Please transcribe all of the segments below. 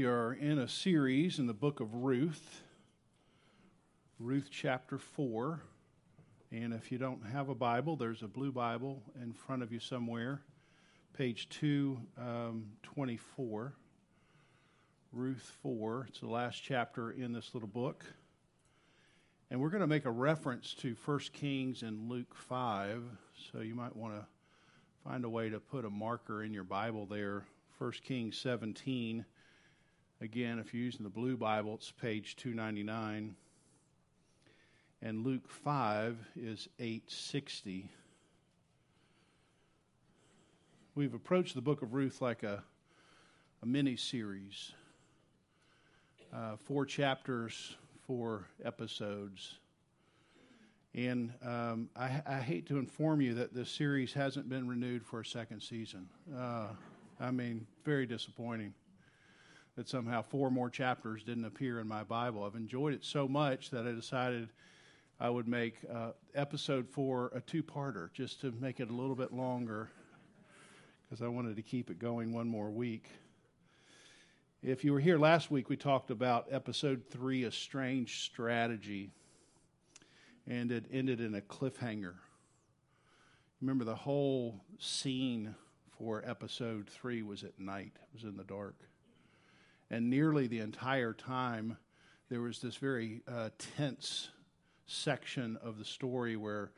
We are in a series in the book of Ruth, Ruth chapter 4. And if you don't have a Bible, there's a blue Bible in front of you somewhere, page 224. Um, Ruth 4. It's the last chapter in this little book. And we're going to make a reference to 1 Kings and Luke 5. So you might want to find a way to put a marker in your Bible there. 1 Kings 17. Again, if you're using the blue Bible, it's page 299. And Luke 5 is 860. We've approached the book of Ruth like a, a mini series. Uh, four chapters, four episodes. And um, I, I, hate to inform you that this series hasn't been renewed for a second season. Uh, I mean, very disappointing that somehow four more chapters didn't appear in my Bible. I've enjoyed it so much that I decided I would make uh, episode four a two parter just to make it a little bit longer because I wanted to keep it going one more week. If you were here last week, we talked about episode three, a strange strategy and it ended in a cliffhanger. Remember, the whole scene for episode three was at night, it was in the dark. And nearly the entire time, there was this very uh, tense section of the story where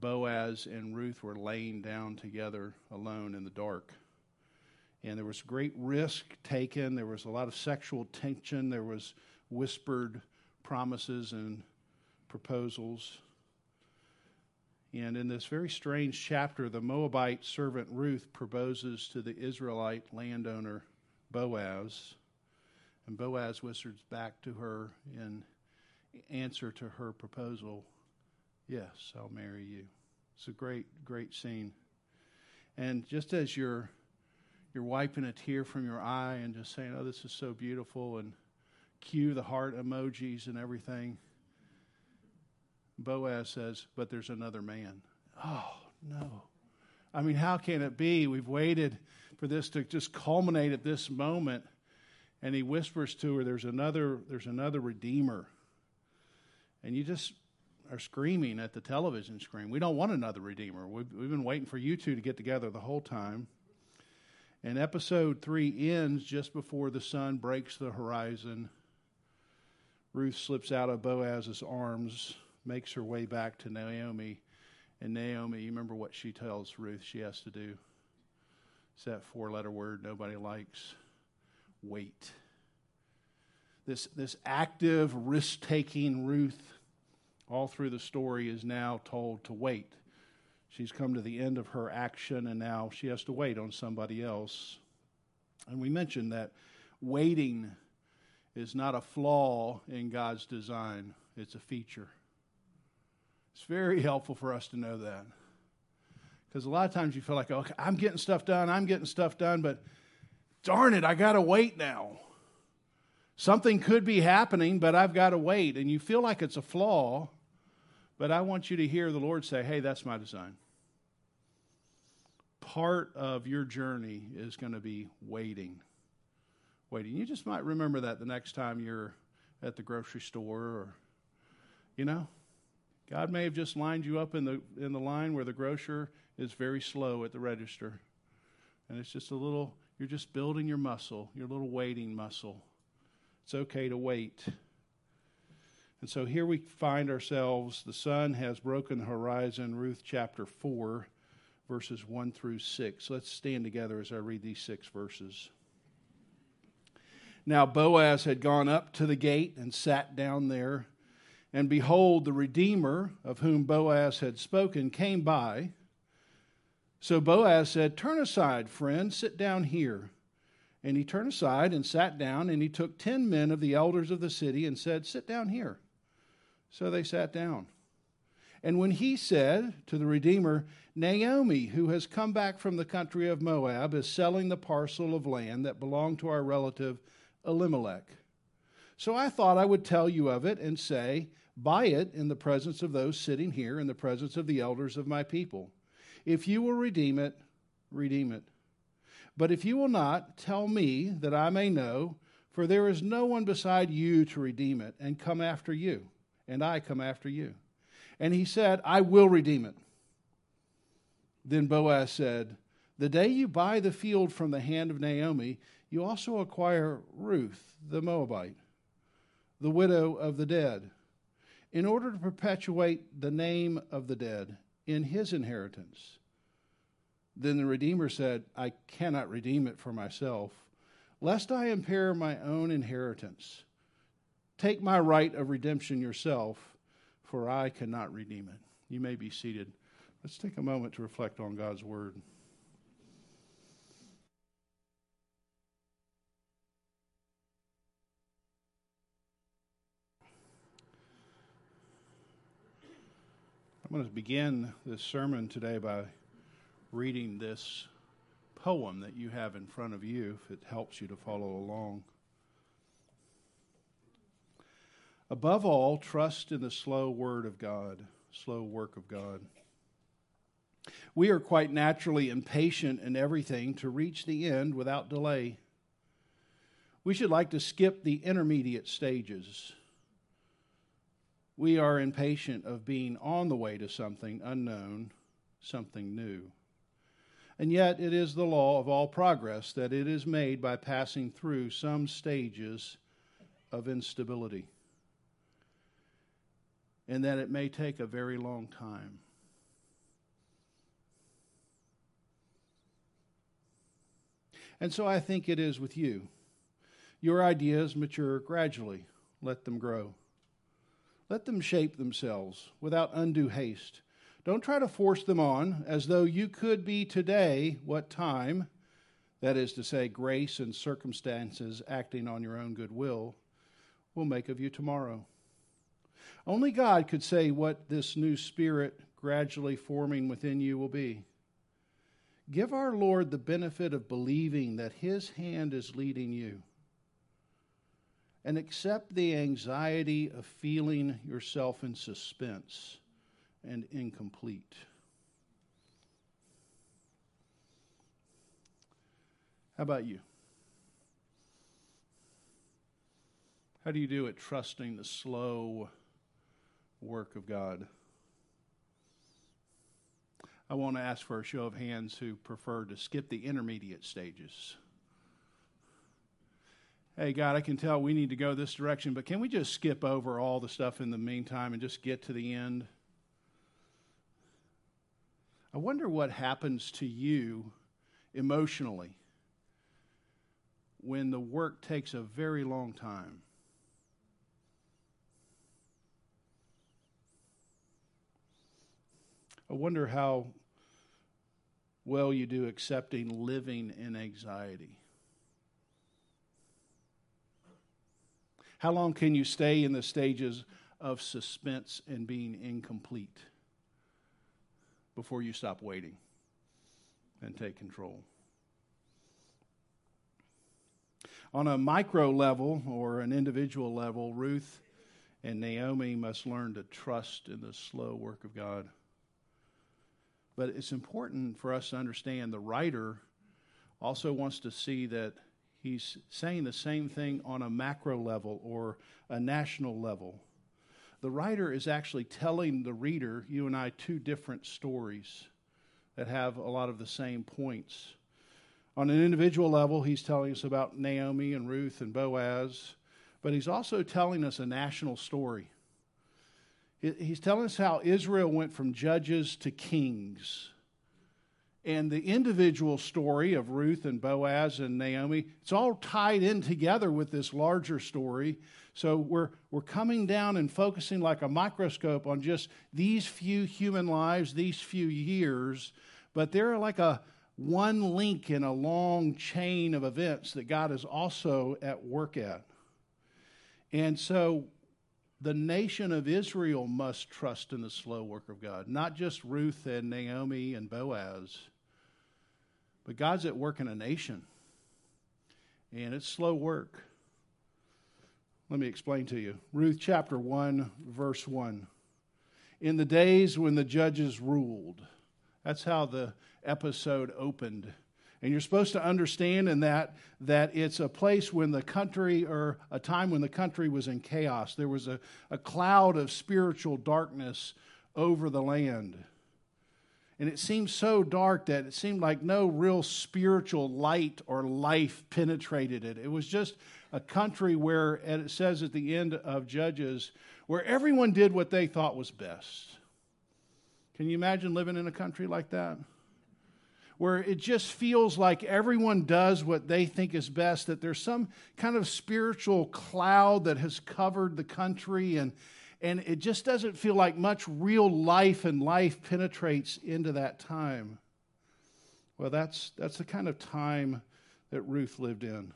Boaz and Ruth were laying down together alone in the dark. And there was great risk taken. There was a lot of sexual tension. There was whispered promises and proposals. And in this very strange chapter, the Moabite servant Ruth proposes to the Israelite landowner Boaz. And Boaz whispers back to her in answer to her proposal, Yes, I'll marry you. It's a great, great scene. And just as you're you're wiping a tear from your eye and just saying, Oh, this is so beautiful, and cue the heart emojis and everything. Boaz says, But there's another man. Oh, no. I mean, how can it be? We've waited for this to just culminate at this moment. And he whispers to her, There's another, there's another Redeemer. And you just are screaming at the television screen. We don't want another Redeemer. We've, we've been waiting for you two to get together the whole time. And episode three ends just before the sun breaks the horizon. Ruth slips out of Boaz's arms makes her way back to Naomi. And Naomi, you remember what she tells Ruth she has to do? It's that four letter word nobody likes wait. This, this active, risk taking Ruth, all through the story, is now told to wait. She's come to the end of her action, and now she has to wait on somebody else. And we mentioned that waiting is not a flaw in God's design, it's a feature. It's very helpful for us to know that. Because a lot of times you feel like, okay, I'm getting stuff done, I'm getting stuff done, but darn it, I got to wait now. Something could be happening, but I've got to wait. And you feel like it's a flaw, but I want you to hear the Lord say, hey, that's my design. Part of your journey is going to be waiting. Waiting. You just might remember that the next time you're at the grocery store or, you know, God may have just lined you up in the in the line where the grocer is very slow at the register. And it's just a little you're just building your muscle, your little waiting muscle. It's okay to wait. And so here we find ourselves the sun has broken the horizon, Ruth chapter 4 verses 1 through 6. Let's stand together as I read these 6 verses. Now Boaz had gone up to the gate and sat down there and behold, the Redeemer, of whom Boaz had spoken, came by. So Boaz said, Turn aside, friend, sit down here. And he turned aside and sat down, and he took ten men of the elders of the city and said, Sit down here. So they sat down. And when he said to the Redeemer, Naomi, who has come back from the country of Moab, is selling the parcel of land that belonged to our relative Elimelech. So I thought I would tell you of it and say, Buy it in the presence of those sitting here, in the presence of the elders of my people. If you will redeem it, redeem it. But if you will not, tell me that I may know, For there is no one beside you to redeem it and come after you, and I come after you. And he said, I will redeem it. Then Boaz said, The day you buy the field from the hand of Naomi, you also acquire Ruth the Moabite, the widow of the dead, in order to perpetuate the name of the dead in his inheritance. Then the Redeemer said, I cannot redeem it for myself lest I impair my own inheritance. Take my right of redemption yourself, for I cannot redeem it. You may be seated. Let's take a moment to reflect on God's word. I'm going to begin this sermon today by reading this poem that you have in front of you if it helps you to follow along. Above all, trust in the slow word of God, slow work of God. We are quite naturally impatient in everything to reach the end without delay. We should like to skip the intermediate stages. We are impatient of being on the way to something unknown, something new. And yet, it is the law of all progress that it is made by passing through some stages of instability, and that it may take a very long time. And so I think it is with you. Your ideas mature gradually. Let them grow. Let them shape themselves without undue haste don't try to force them on as though you could be today what time, that is to say, grace and circumstances acting on your own goodwill, will make of you tomorrow. Only God could say what this new spirit gradually forming within you will be. Give our Lord the benefit of believing that His hand is leading you. And accept the anxiety of feeling yourself in suspense and incomplete. How about you? How do you do it trusting the slow work of God? I want to ask for a show of hands who prefer to skip the intermediate stages. Hey, God, I can tell we need to go this direction, but can we just skip over all the stuff in the meantime and just get to the end? I wonder what happens to you emotionally when the work takes a very long time. I wonder how well you do accepting living in anxiety. How long can you stay in the stages of suspense and being incomplete? before you stop waiting and take control. On a micro level or an individual level, Ruth and Naomi must learn to trust in the slow work of God. But it's important for us to understand the writer also wants to see that he's saying the same thing on a macro level or a national level the writer is actually telling the reader, you and I, two different stories that have a lot of the same points. On an individual level, he's telling us about Naomi and Ruth and Boaz, but he's also telling us a national story. He's telling us how Israel went from judges to kings. And the individual story of Ruth and Boaz and Naomi, it's all tied in together with this larger story so we're, we're coming down and focusing like a microscope on just these few human lives, these few years, but they're like a one link in a long chain of events that God is also at work at. And so the nation of Israel must trust in the slow work of God, not just Ruth and Naomi and Boaz, but God's at work in a nation. And it's slow work. Let me explain to you. Ruth chapter 1, verse 1. In the days when the judges ruled, that's how the episode opened. And you're supposed to understand in that that it's a place when the country, or a time when the country was in chaos. There was a, a cloud of spiritual darkness over the land. And it seemed so dark that it seemed like no real spiritual light or life penetrated it. It was just a country where, and it says at the end of Judges, where everyone did what they thought was best. Can you imagine living in a country like that? Where it just feels like everyone does what they think is best, that there's some kind of spiritual cloud that has covered the country, and, and it just doesn't feel like much real life and life penetrates into that time. Well, that's, that's the kind of time that Ruth lived in.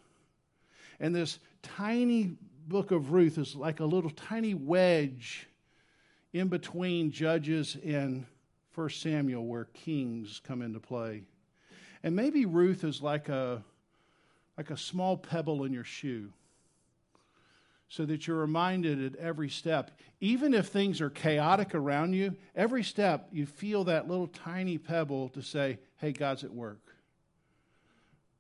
And this tiny book of Ruth is like a little tiny wedge in between Judges and 1 Samuel where kings come into play. And maybe Ruth is like a like a small pebble in your shoe. So that you're reminded at every step, even if things are chaotic around you, every step you feel that little tiny pebble to say, hey, God's at work.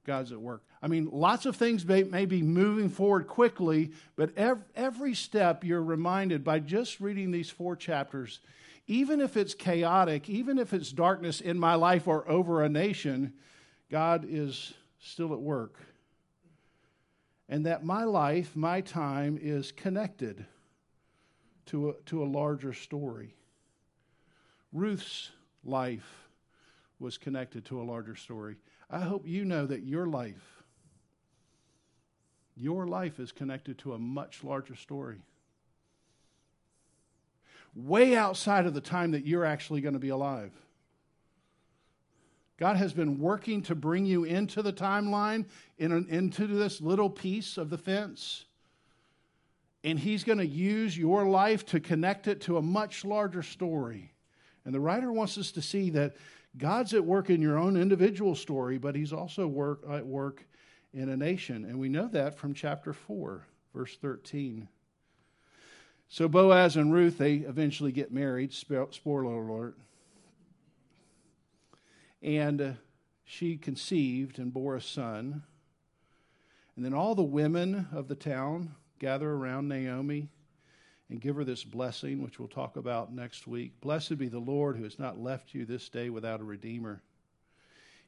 God's at work. I mean, lots of things may, may be moving forward quickly, but every, every step you're reminded by just reading these four chapters, even if it's chaotic, even if it's darkness in my life or over a nation, God is still at work. And that my life, my time is connected to a, to a larger story. Ruth's life was connected to a larger story. I hope you know that your life, your life is connected to a much larger story. Way outside of the time that you're actually going to be alive. God has been working to bring you into the timeline, in an, into this little piece of the fence. And He's going to use your life to connect it to a much larger story. And the writer wants us to see that God's at work in your own individual story, but He's also work, at work in a nation. And we know that from chapter 4, verse 13. So Boaz and Ruth, they eventually get married. Spoiler alert. And uh, she conceived and bore a son. And then all the women of the town gather around Naomi and give her this blessing, which we'll talk about next week. Blessed be the Lord who has not left you this day without a redeemer.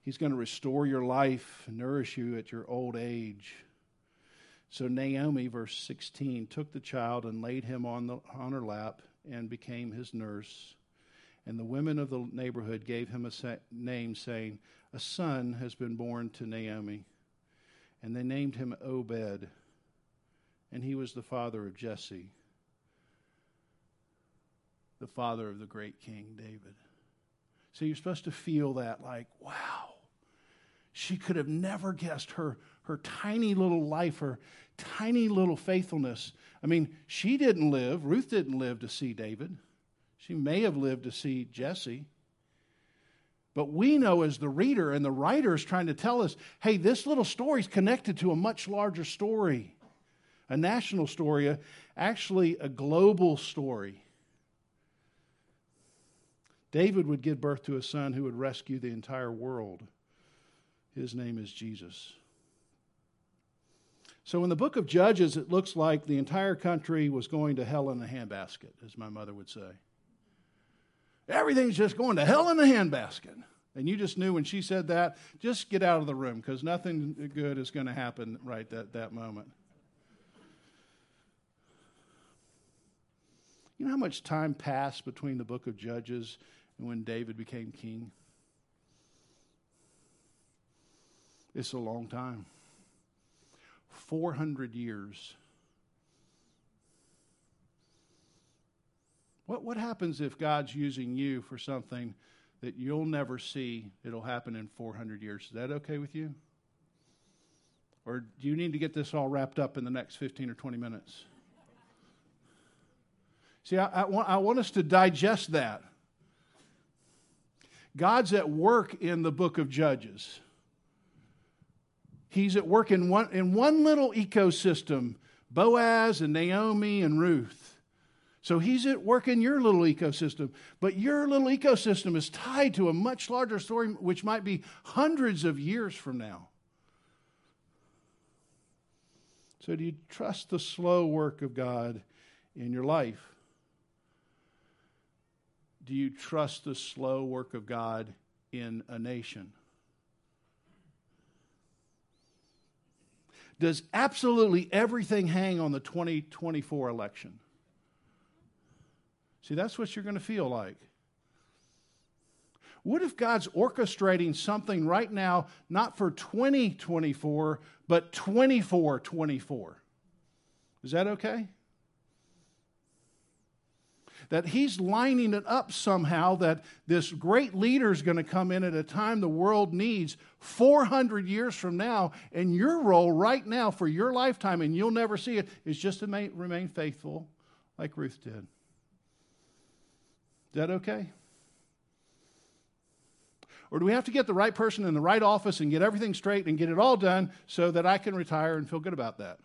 He's going to restore your life, and nourish you at your old age. So Naomi, verse 16, took the child and laid him on, the, on her lap and became his nurse. And the women of the neighborhood gave him a sa- name, saying, A son has been born to Naomi. And they named him Obed, and he was the father of Jesse the father of the great King David. So you're supposed to feel that like, wow, she could have never guessed her, her tiny little life, her tiny little faithfulness. I mean, she didn't live, Ruth didn't live to see David. She may have lived to see Jesse. But we know as the reader and the writer is trying to tell us hey, this little story is connected to a much larger story, a national story, actually a global story. David would give birth to a son who would rescue the entire world. His name is Jesus. So, in the book of Judges, it looks like the entire country was going to hell in a handbasket, as my mother would say. Everything's just going to hell in a handbasket. And you just knew when she said that, just get out of the room because nothing good is going to happen right at that moment. You know how much time passed between the book of Judges and when David became king. It's a long time 400 years. What, what happens if God's using you for something that you'll never see? It'll happen in 400 years. Is that okay with you? Or do you need to get this all wrapped up in the next 15 or 20 minutes? See, I, I, want, I want us to digest that. God's at work in the book of Judges. He's at work in one, in one little ecosystem Boaz and Naomi and Ruth. So he's at work in your little ecosystem, but your little ecosystem is tied to a much larger story, which might be hundreds of years from now. So, do you trust the slow work of God in your life? Do you trust the slow work of God in a nation? Does absolutely everything hang on the 2024 election? See, that's what you're going to feel like. What if God's orchestrating something right now, not for 2024, but 2424? Is that okay? That he's lining it up somehow that this great leader is going to come in at a time the world needs 400 years from now, and your role right now for your lifetime, and you'll never see it, is just to remain faithful like Ruth did. Is that okay? Or do we have to get the right person in the right office and get everything straight and get it all done so that I can retire and feel good about that?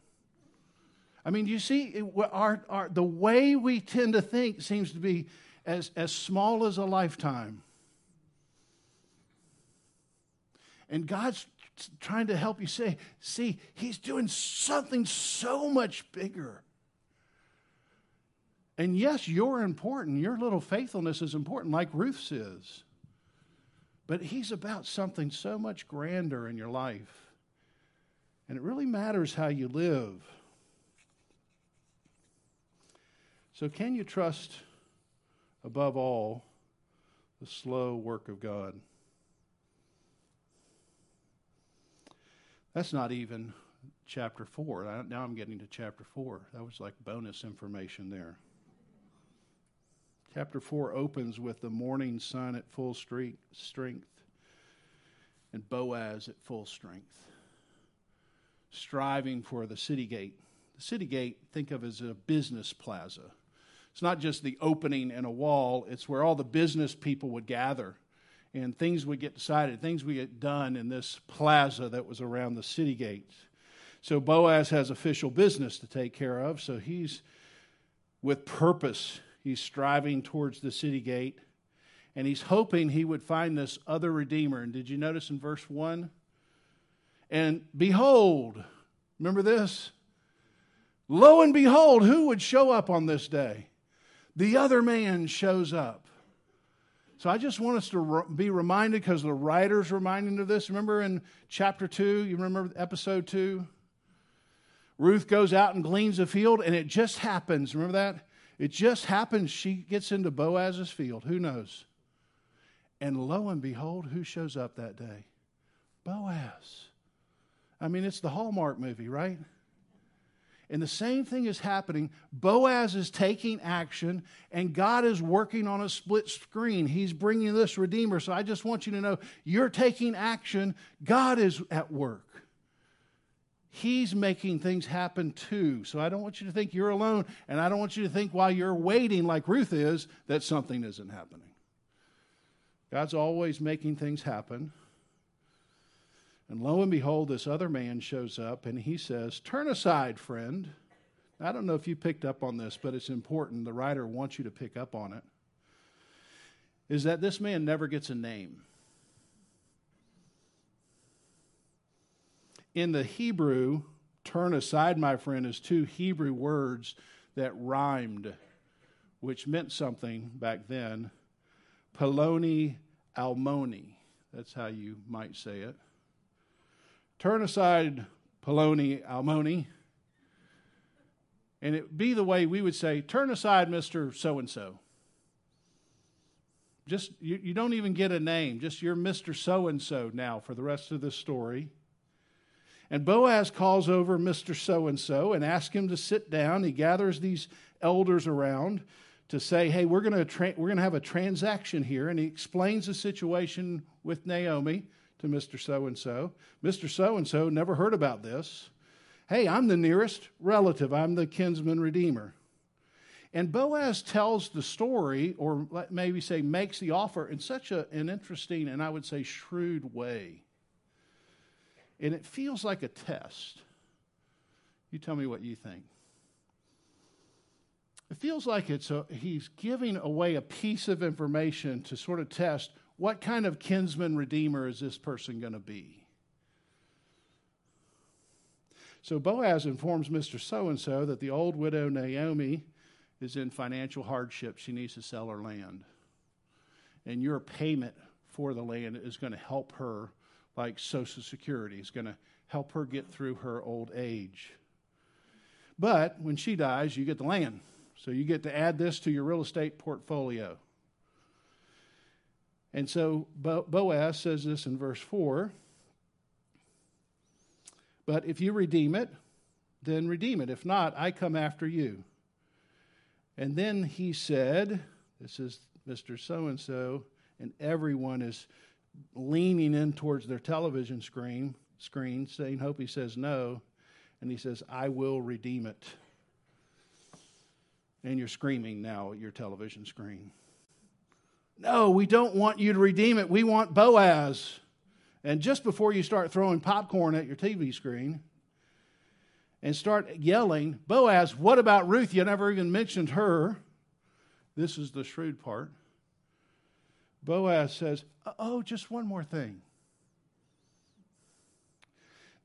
I mean, do you see, our, our, the way we tend to think seems to be as, as small as a lifetime. And God's trying to help you say, see, He's doing something so much bigger. And yes, you're important. Your little faithfulness is important, like Ruth's is. But he's about something so much grander in your life. And it really matters how you live. So, can you trust, above all, the slow work of God? That's not even chapter 4. Now I'm getting to chapter 4. That was like bonus information there. Chapter 4 opens with the morning sun at full strength and Boaz at full strength, striving for the city gate. The city gate, think of as a business plaza. It's not just the opening in a wall, it's where all the business people would gather and things would get decided, things would get done in this plaza that was around the city gate. So Boaz has official business to take care of, so he's with purpose He's striving towards the city gate, and he's hoping he would find this other Redeemer. And did you notice in verse 1? And behold, remember this? Lo and behold, who would show up on this day? The other man shows up. So I just want us to be reminded because the writer's reminding of this. Remember in chapter 2, you remember episode 2? Ruth goes out and gleans a field, and it just happens. Remember that? It just happens she gets into Boaz's field. Who knows? And lo and behold, who shows up that day? Boaz. I mean, it's the Hallmark movie, right? And the same thing is happening. Boaz is taking action, and God is working on a split screen. He's bringing this Redeemer. So I just want you to know you're taking action, God is at work. He's making things happen too. So I don't want you to think you're alone, and I don't want you to think while you're waiting, like Ruth is, that something isn't happening. God's always making things happen. And lo and behold, this other man shows up and he says, Turn aside, friend. I don't know if you picked up on this, but it's important. The writer wants you to pick up on it. Is that this man never gets a name. In the Hebrew, turn aside, my friend, is two Hebrew words that rhymed, which meant something back then. Poloni Almoni. That's how you might say it. Turn aside, Poloni Almoni. And it be the way we would say, turn aside, Mr. So and so. Just, you, you don't even get a name. Just you're Mr. So and so now for the rest of this story. And Boaz calls over Mr. So and so and asks him to sit down. He gathers these elders around to say, hey, we're going tra- we're going to have a transaction here. And he explains the situation with Naomi to Mr. So and so. Mr. So and so never heard about this. Hey, I'm the nearest relative, I'm the kinsman redeemer. And Boaz tells the story, or maybe say makes the offer in such a, an interesting and I would say shrewd way and it feels like a test. You tell me what you think. it feels like it's a, he's giving away a piece of information to sort of test what kind of kinsman redeemer is this person going to be. So Boaz informs Mr. So and so that the old widow Naomi is in financial hardship. She needs to sell her land. And your payment for the land is going to help her, like Social Security, is going to help her get through her old age. But when she dies, you get the land. So you get to add this to your real estate portfolio. And so Boaz says this in verse 4 But if you redeem it, then redeem it. If not, I come after you. And then he said, This is Mr. So and so, and everyone is leaning in towards their television screen, screen saying, Hope he says no. And he says, I will redeem it. And you're screaming now at your television screen. No, we don't want you to redeem it. We want Boaz. And just before you start throwing popcorn at your TV screen and start yelling, Boaz, what about Ruth? You never even mentioned her. This is the shrewd part. Boaz says, Oh, just one more thing.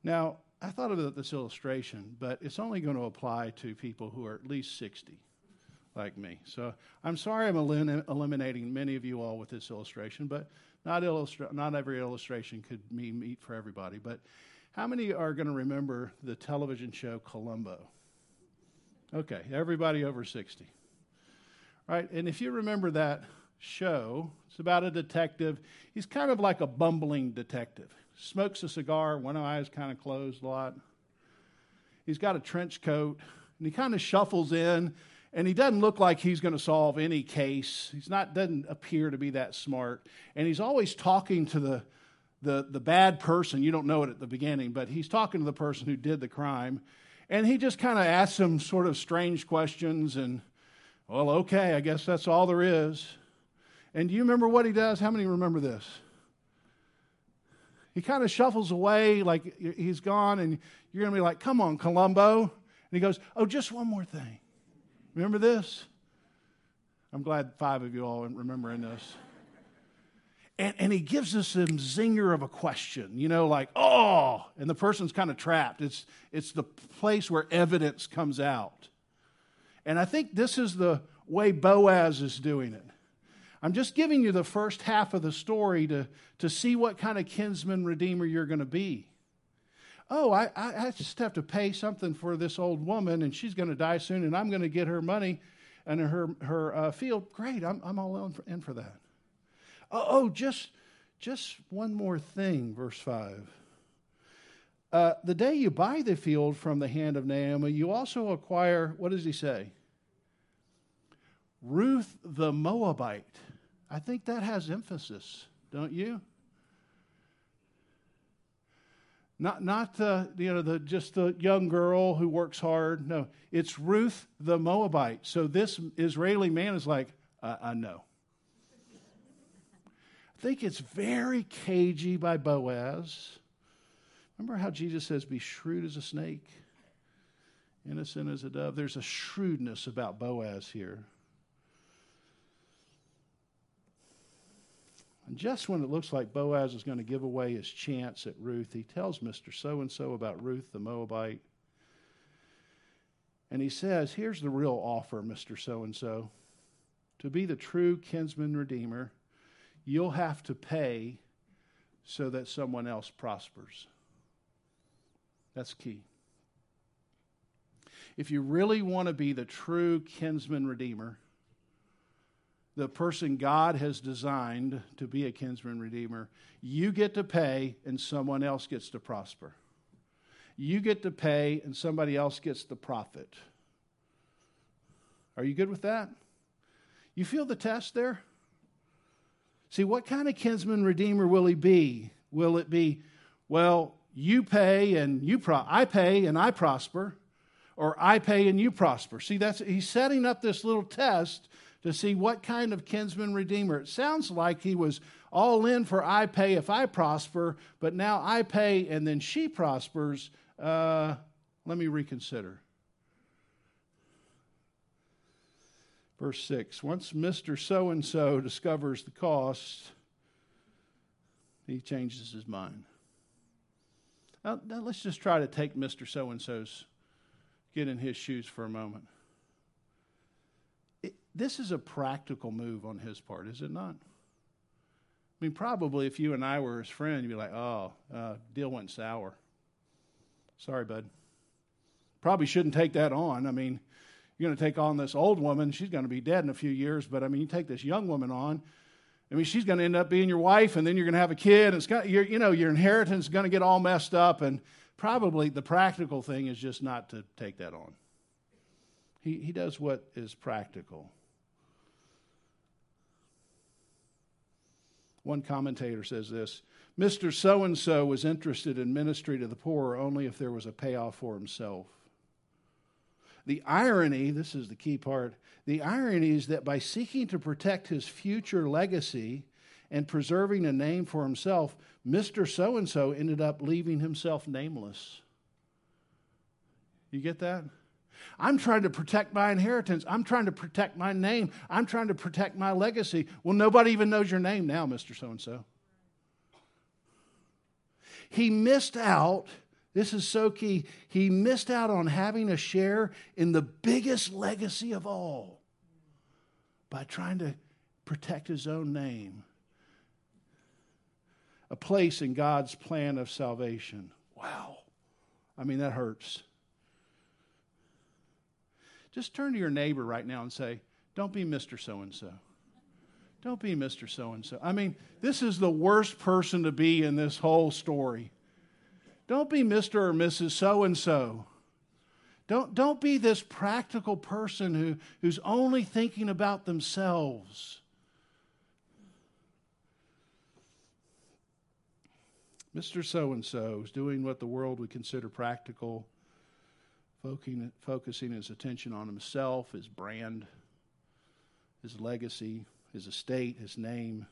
Now, I thought about this illustration, but it's only going to apply to people who are at least 60 like me. So I'm sorry I'm elim- eliminating many of you all with this illustration, but not, illustra- not every illustration could be meet for everybody. But how many are going to remember the television show Columbo? Okay, everybody over 60. Right, and if you remember that show, it's about a detective. He's kind of like a bumbling detective. Smokes a cigar, one eye is kind of closed a lot. He's got a trench coat, and he kind of shuffles in and he doesn't look like he's going to solve any case. He's not doesn't appear to be that smart, and he's always talking to the the the bad person. You don't know it at the beginning, but he's talking to the person who did the crime, and he just kind of asks him sort of strange questions and well, okay, I guess that's all there is. And do you remember what he does? How many remember this? He kind of shuffles away like he's gone, and you're going to be like, come on, Columbo. And he goes, oh, just one more thing. Remember this? I'm glad five of you all are remembering this. And, and he gives us some zinger of a question, you know, like, oh, and the person's kind of trapped. It's, it's the place where evidence comes out. And I think this is the way Boaz is doing it. I'm just giving you the first half of the story to, to see what kind of kinsman redeemer you're going to be oh, I, I just have to pay something for this old woman and she's going to die soon and I'm going to get her money and her, her uh, field. Great, I'm, I'm all in for, in for that. Oh, oh, just, just one more thing, verse 5. Uh, the day you buy the field from the hand of Naomi, you also acquire, what does he say? Ruth the Moabite. I think that has emphasis, don't you? Not, not the, you know, the, just the young girl who works hard. No, it's Ruth the Moabite. So this Israeli man is like, I, I know. I think it's very cagey by Boaz. Remember how Jesus says, Be shrewd as a snake, innocent as a dove? There's a shrewdness about Boaz here. And just when it looks like Boaz is going to give away his chance at Ruth, he tells Mr. So and so about Ruth the Moabite. And he says, Here's the real offer, Mr. So and so. To be the true kinsman redeemer, you'll have to pay so that someone else prospers. That's key. If you really want to be the true kinsman redeemer, the person God has designed to be a kinsman redeemer, you get to pay and someone else gets to prosper. You get to pay and somebody else gets the profit. Are you good with that? You feel the test there? See, what kind of kinsman redeemer will he be? Will it be, well, you pay and you pro- I pay and I prosper, or I pay and you prosper? See, that's he's setting up this little test to see what kind of kinsman redeemer. It sounds like he was all in for I pay if I prosper, but now I pay and then she prospers. Uh, let me reconsider. Verse 6 Once Mr. So and so discovers the cost, he changes his mind. Now, now let's just try to take Mr. So and so's, get in his shoes for a moment. This is a practical move on his part, is it not? I mean, probably if you and I were his friend, you'd be like, oh, uh, deal went sour. Sorry, bud. Probably shouldn't take that on. I mean, you're going to take on this old woman. She's going to be dead in a few years, but I mean, you take this young woman on. I mean, she's going to end up being your wife, and then you're going to have a kid. And got, you know, your inheritance is going to get all messed up, and probably the practical thing is just not to take that on. He, he does what is practical. One commentator says this Mr. So and so was interested in ministry to the poor only if there was a payoff for himself. The irony, this is the key part, the irony is that by seeking to protect his future legacy and preserving a name for himself, Mr. So and so ended up leaving himself nameless. You get that? I'm trying to protect my inheritance. I'm trying to protect my name. I'm trying to protect my legacy. Well, nobody even knows your name now, Mr. So and so. He missed out. This is so key. He missed out on having a share in the biggest legacy of all by trying to protect his own name, a place in God's plan of salvation. Wow. I mean, that hurts. Just turn to your neighbor right now and say, Don't be Mr. So and so. Don't be Mr. So and so. I mean, this is the worst person to be in this whole story. Don't be Mr. or Mrs. So and so. Don't, don't be this practical person who, who's only thinking about themselves. Mr. So and so is doing what the world would consider practical focusing his attention on himself, his brand, his legacy, his estate, his name,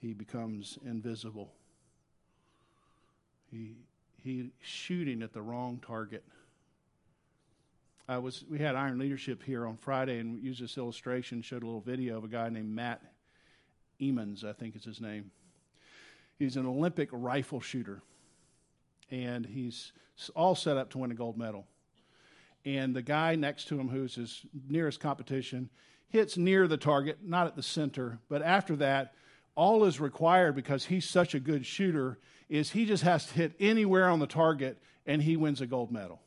he becomes invisible. He he shooting at the wrong target. I was we had Iron Leadership here on Friday and used this illustration, showed a little video of a guy named Matt Emmons, I think is his name. He's an Olympic rifle shooter. And he's all set up to win a gold medal. And the guy next to him, who's his nearest competition, hits near the target, not at the center. But after that, all is required because he's such a good shooter is he just has to hit anywhere on the target and he wins a gold medal,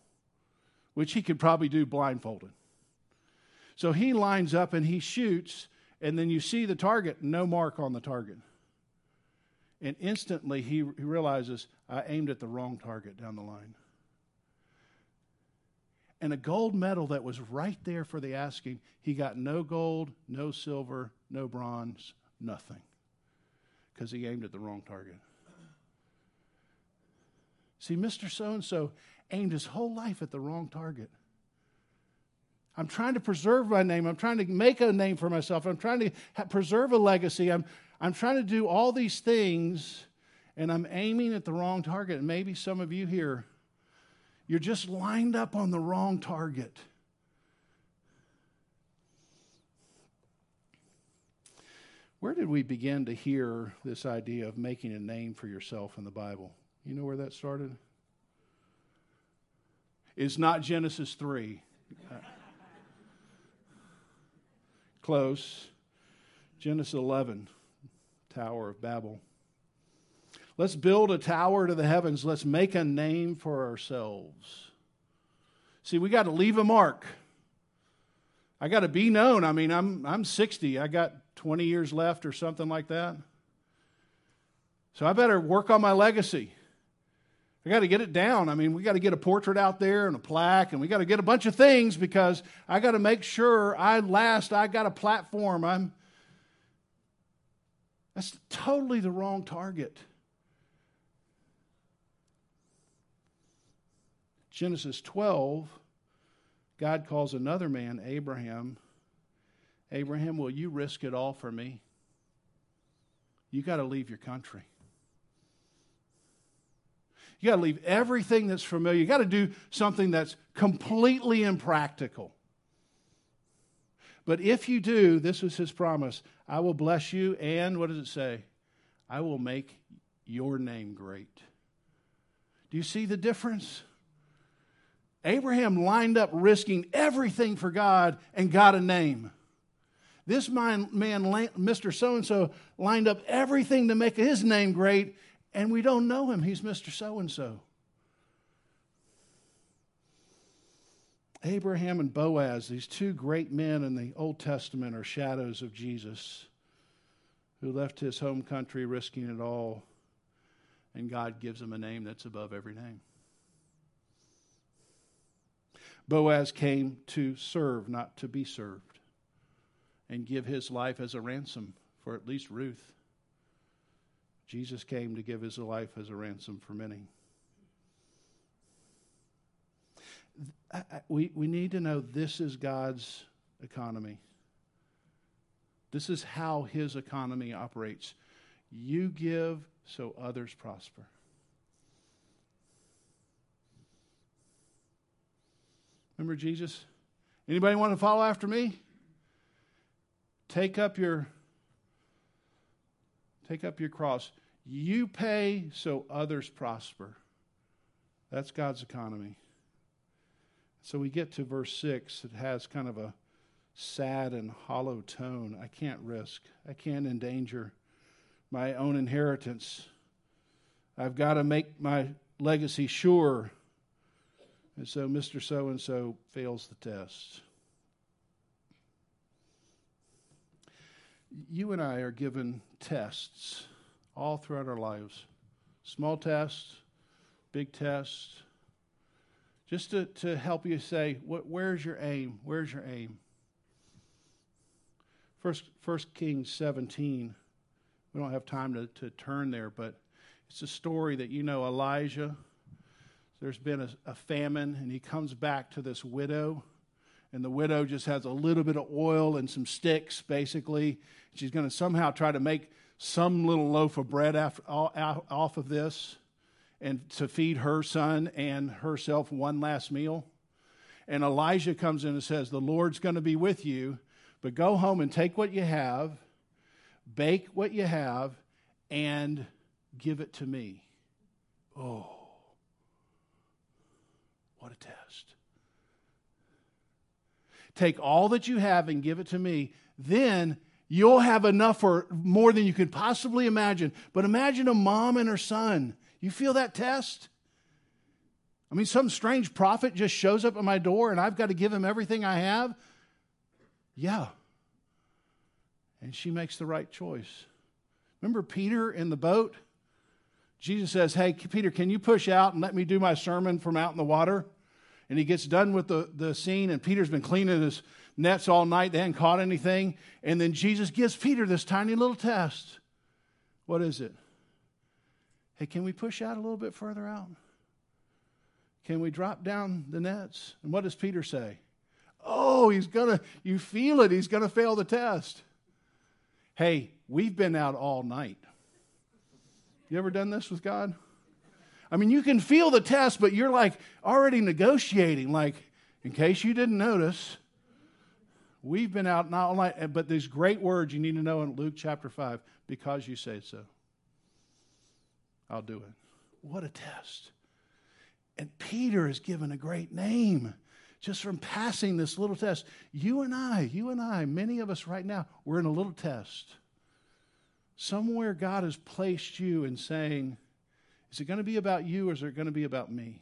which he could probably do blindfolded. So he lines up and he shoots, and then you see the target, no mark on the target. And instantly he, realizes, I aimed at the wrong target down the line. And a gold medal that was right there for the asking, he got no gold, no silver, no bronze, nothing. Because he aimed at the wrong target. See, Mr. So and so aimed his whole life at the wrong target. I'm trying to preserve my name. I'm trying to make a name for myself. I'm trying to ha- preserve a legacy. I'm, I'm trying to do all these things, and I'm aiming at the wrong target. And maybe some of you here, you're just lined up on the wrong target. Where did we begin to hear this idea of making a name for yourself in the Bible? You know where that started? It's not Genesis 3. Uh, close. Genesis 11, Tower of Babel. Let's build a tower to the heavens. Let's make a name for ourselves. See, we got to leave a mark. I got to be known. I mean, I'm, I'm 60. I got 20 years left or something like that. So I better work on my legacy. I got to get it down. I mean, we got to get a portrait out there and a plaque, and we got to get a bunch of things because I got to make sure I last. I got a platform. I'm. That's totally the wrong target. Genesis 12, God calls another man, Abraham. Abraham, will you risk it all for me? You got to leave your country. You got to leave everything that's familiar. You got to do something that's completely impractical. But if you do, this was his promise I will bless you, and what does it say? I will make your name great. Do you see the difference? Abraham lined up risking everything for God and got a name. This man, Mr. So and so, lined up everything to make his name great, and we don't know him. He's Mr. So and so. Abraham and Boaz, these two great men in the Old Testament, are shadows of Jesus who left his home country risking it all, and God gives him a name that's above every name. Boaz came to serve, not to be served, and give his life as a ransom for at least Ruth. Jesus came to give his life as a ransom for many. We, we need to know this is God's economy. This is how his economy operates. You give so others prosper. Remember Jesus? Anybody want to follow after me? Take up your take up your cross. You pay so others prosper. That's God's economy. So we get to verse 6. It has kind of a sad and hollow tone. I can't risk, I can't endanger my own inheritance. I've got to make my legacy sure. And so Mr. So and so fails the test. You and I are given tests all throughout our lives small tests, big tests, just to, to help you say, where's your aim? Where's your aim? First, First Kings 17. We don't have time to, to turn there, but it's a story that you know Elijah. There's been a, a famine, and he comes back to this widow, and the widow just has a little bit of oil and some sticks, basically. She's going to somehow try to make some little loaf of bread after, off of this and to feed her son and herself one last meal. And Elijah comes in and says, The Lord's going to be with you, but go home and take what you have, bake what you have, and give it to me. Oh, what a test. Take all that you have and give it to me. Then you'll have enough for more than you could possibly imagine. But imagine a mom and her son you feel that test? I mean, some strange prophet just shows up at my door and I've got to give him everything I have? Yeah. And she makes the right choice. Remember Peter in the boat? Jesus says, Hey, Peter, can you push out and let me do my sermon from out in the water? And he gets done with the, the scene, and Peter's been cleaning his nets all night. They hadn't caught anything. And then Jesus gives Peter this tiny little test. What is it? Hey, can we push out a little bit further out? Can we drop down the nets? And what does Peter say? Oh, he's going to, you feel it, he's going to fail the test. Hey, we've been out all night. You ever done this with God? I mean, you can feel the test, but you're like already negotiating, like, in case you didn't notice, we've been out not all night. But these great words you need to know in Luke chapter 5 because you say so. I'll do it. What a test. And Peter is given a great name just from passing this little test. You and I, you and I, many of us right now, we're in a little test. Somewhere God has placed you in saying, is it going to be about you or is it going to be about me?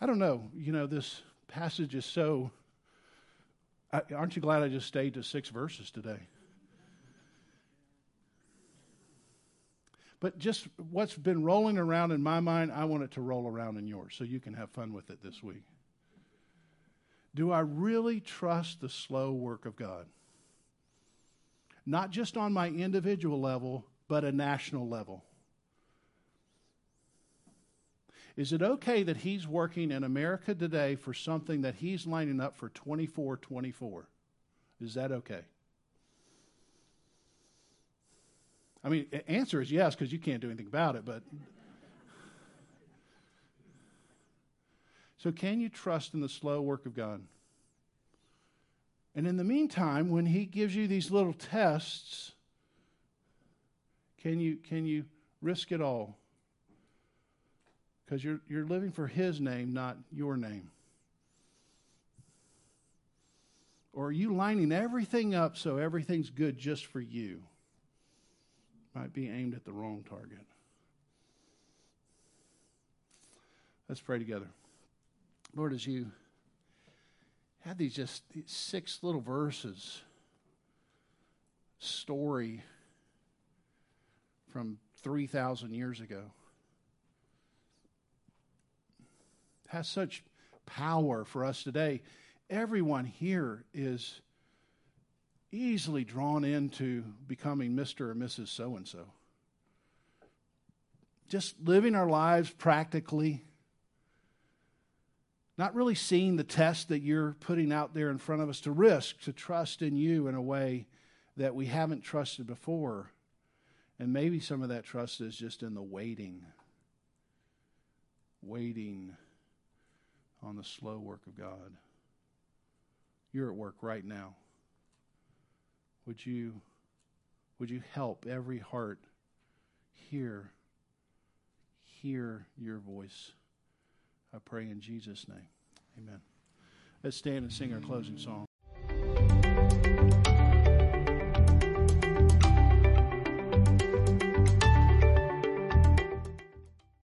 I don't know. You know, this passage is so. Aren't you glad I just stayed to six verses today? But just what's been rolling around in my mind, I want it to roll around in yours so you can have fun with it this week. Do I really trust the slow work of God? Not just on my individual level, but a national level. Is it okay that he's working in America today for something that he's lining up for 24 24? Is that okay? I mean, answer is yes, because you can't do anything about it, but. So, can you trust in the slow work of God? And in the meantime, when He gives you these little tests, can you, can you risk it all? Because you're, you're living for His name, not your name. Or are you lining everything up so everything's good just for you? Might be aimed at the wrong target. Let's pray together. Lord, as you had these just these six little verses, story from 3,000 years ago, has such power for us today. Everyone here is easily drawn into becoming Mr. or Mrs. So and so. Just living our lives practically, not really seeing the test that you're putting out there in front of us to risk, to trust in you in a way that we haven't trusted before. And maybe some of that trust is just in the waiting, waiting on the slow work of God. You're at work right now. Would you, would you help every heart hear, hear your voice? I pray in Jesus' name. Amen. Let's stand and sing our closing song.